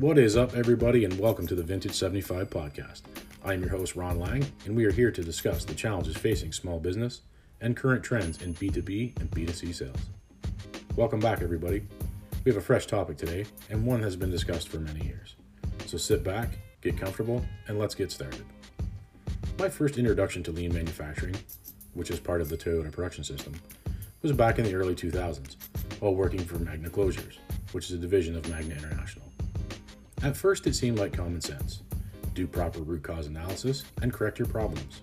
What is up, everybody, and welcome to the Vintage 75 podcast. I am your host, Ron Lang, and we are here to discuss the challenges facing small business and current trends in B2B and B2C sales. Welcome back, everybody. We have a fresh topic today, and one has been discussed for many years. So sit back, get comfortable, and let's get started. My first introduction to lean manufacturing, which is part of the Toyota production system, was back in the early 2000s while working for Magna Closures, which is a division of Magna International. At first, it seemed like common sense do proper root cause analysis and correct your problems.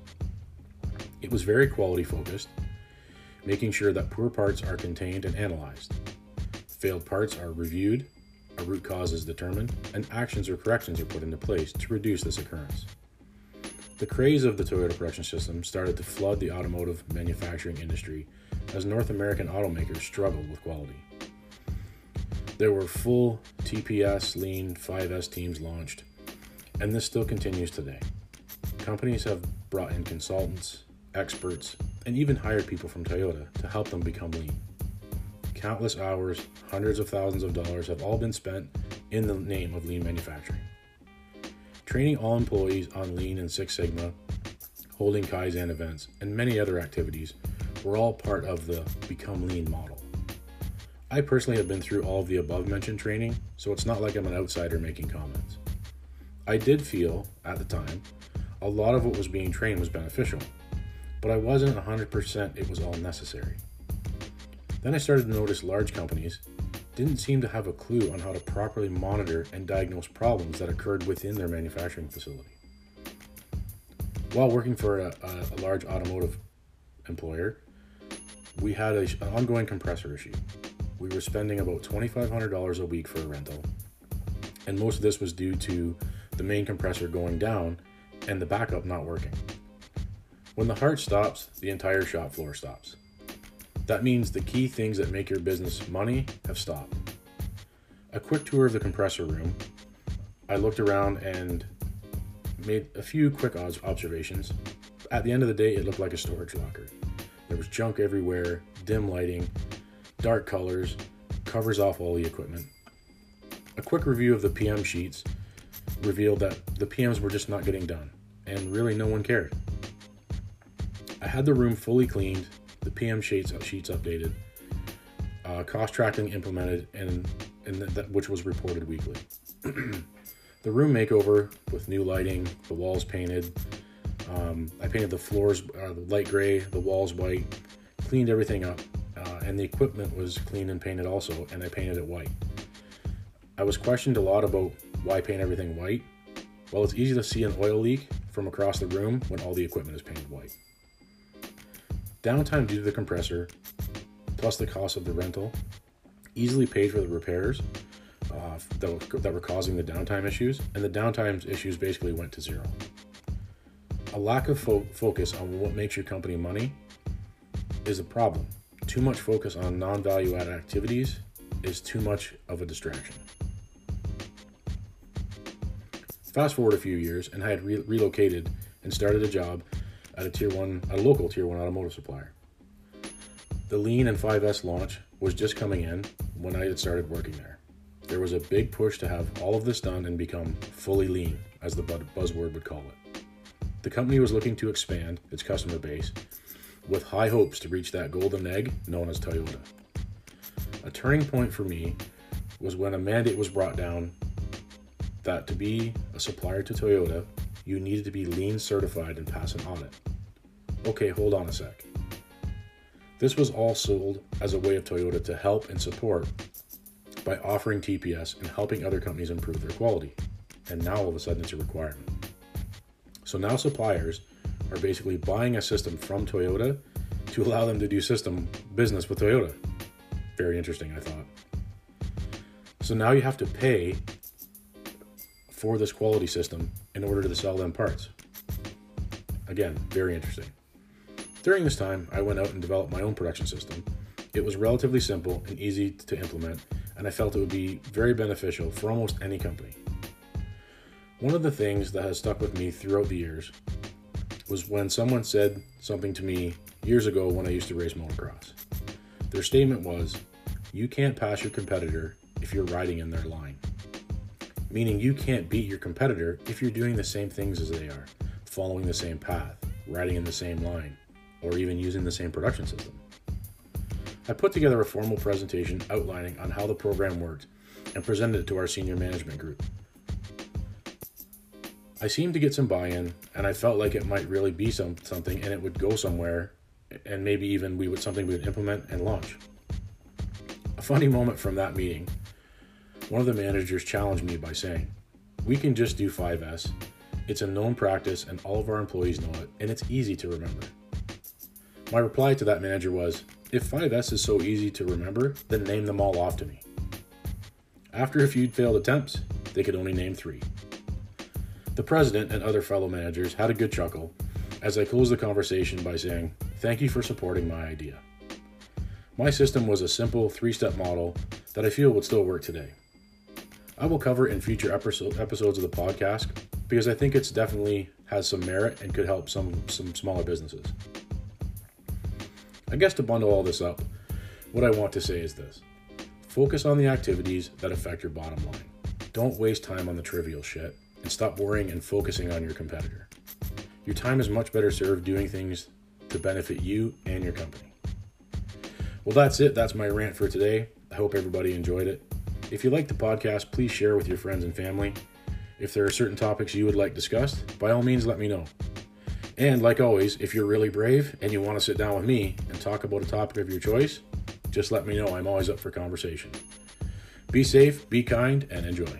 It was very quality focused, making sure that poor parts are contained and analyzed. Failed parts are reviewed, a root cause is determined, and actions or corrections are put into place to reduce this occurrence. The craze of the Toyota production system started to flood the automotive manufacturing industry as North American automakers struggled with quality. There were full TPS Lean 5S teams launched, and this still continues today. Companies have brought in consultants, experts, and even hired people from Toyota to help them become lean. Countless hours, hundreds of thousands of dollars have all been spent in the name of lean manufacturing. Training all employees on Lean and Six Sigma, holding Kaizen events, and many other activities were all part of the Become Lean model. I personally have been through all of the above mentioned training, so it's not like I'm an outsider making comments. I did feel, at the time, a lot of what was being trained was beneficial, but I wasn't 100% it was all necessary. Then I started to notice large companies didn't seem to have a clue on how to properly monitor and diagnose problems that occurred within their manufacturing facility. While working for a, a, large automotive employer, we had a, an ongoing compressor issue. We were spending about $2,500 a week for a rental, and most of this was due to the main compressor going down and the backup not working. When the heart stops, the entire shop floor stops. That means the key things that make your business money have stopped. A quick tour of the compressor room. I looked around and made a few quick observations. At the end of the day, it looked like a storage locker. There was junk everywhere, dim lighting, dark colors, covers off all the equipment. A quick review of the PM sheets revealed that the PMs were just not getting done, and really no one cared. I had the room fully cleaned the PM sheets sheets updated, uh, cost tracking implemented, and and that which was reported weekly. the room makeover with new lighting, the walls painted. Um, I painted the floors uh, light gray, the walls white, cleaned everything up, uh, and the equipment was cleaned and painted also, and I painted it white. I was questioned a lot about why paint everything white. Well, it's easy to see an oil leak from across the room when all the equipment is painted white. Downtime due to the compressor, plus the cost of the rental, easily paid for the repairs uh, that, that were causing the downtime issues, and the downtime issues basically went to zero. A lack of fo- focus on what makes your company money is a problem. Too much focus on non value added activities is too much of a distraction. Fast forward a few years, and I had re- relocated and started a job at a tier one, a local tier one automotive supplier. The Lean and 5S launch was just coming in when I had started working there. There was a big push to have all of this done and become fully lean, as the buzzword would call it. The company was looking to expand its customer base with high hopes to reach that golden egg known as Toyota. A turning point for me was when a mandate was brought down that to be a supplier to Toyota, you needed to be lean certified and pass an audit. Okay, hold on a sec. This was all sold as a way of Toyota to help and support by offering TPS and helping other companies improve their quality. And now all of a sudden it's a requirement. So now suppliers are basically buying a system from Toyota to allow them to do system business with Toyota. Very interesting, I thought. So now you have to pay for this quality system in order to sell them parts. Again, very interesting. During this time, I went out and developed my own production system. It was relatively simple and easy to implement, and I felt it would be very beneficial for almost any company. One of the things that has stuck with me throughout the years was when someone said something to me years ago when I used to race motocross. Their statement was, You can't pass your competitor if you're riding in their line. meaning you can't beat your competitor if you're doing the same things as they are, following the same path, riding in the same line, or even using the same production system. I put together a formal presentation outlining on how the program worked and presented it to our senior management group. I seemed to get some buy-in and I felt like it might really be some something and it would go somewhere and maybe even we would something we would implement and launch. A funny moment from that meeting, one of the managers challenged me by saying, "We can just do 5S. It's a known practice and all of our employees know it and it's easy to remember." My reply to that manager was, if 5S is so easy to remember, then name them all off to me. After a few failed attempts, they could only name three. The president and other fellow managers had a good chuckle as I closed the conversation by saying, Thank you for supporting my idea. My system was a simple three step model that I feel would still work today. I will cover in future episodes of the podcast because I think it's definitely has some merit and could help some, some smaller businesses. I guess to bundle all this up, what I want to say is this focus on the activities that affect your bottom line. Don't waste time on the trivial shit and stop worrying and focusing on your competitor. Your time is much better served doing things to benefit you and your company. Well, that's it. That's my rant for today. I hope everybody enjoyed it. If you like the podcast, please share with your friends and family. If there are certain topics you would like discussed, by all means, let me know. And like always, if you're really brave and you want to sit down with me and talk about a topic of your choice, just let me know. I'm always up for conversation. Be safe, be kind, and enjoy.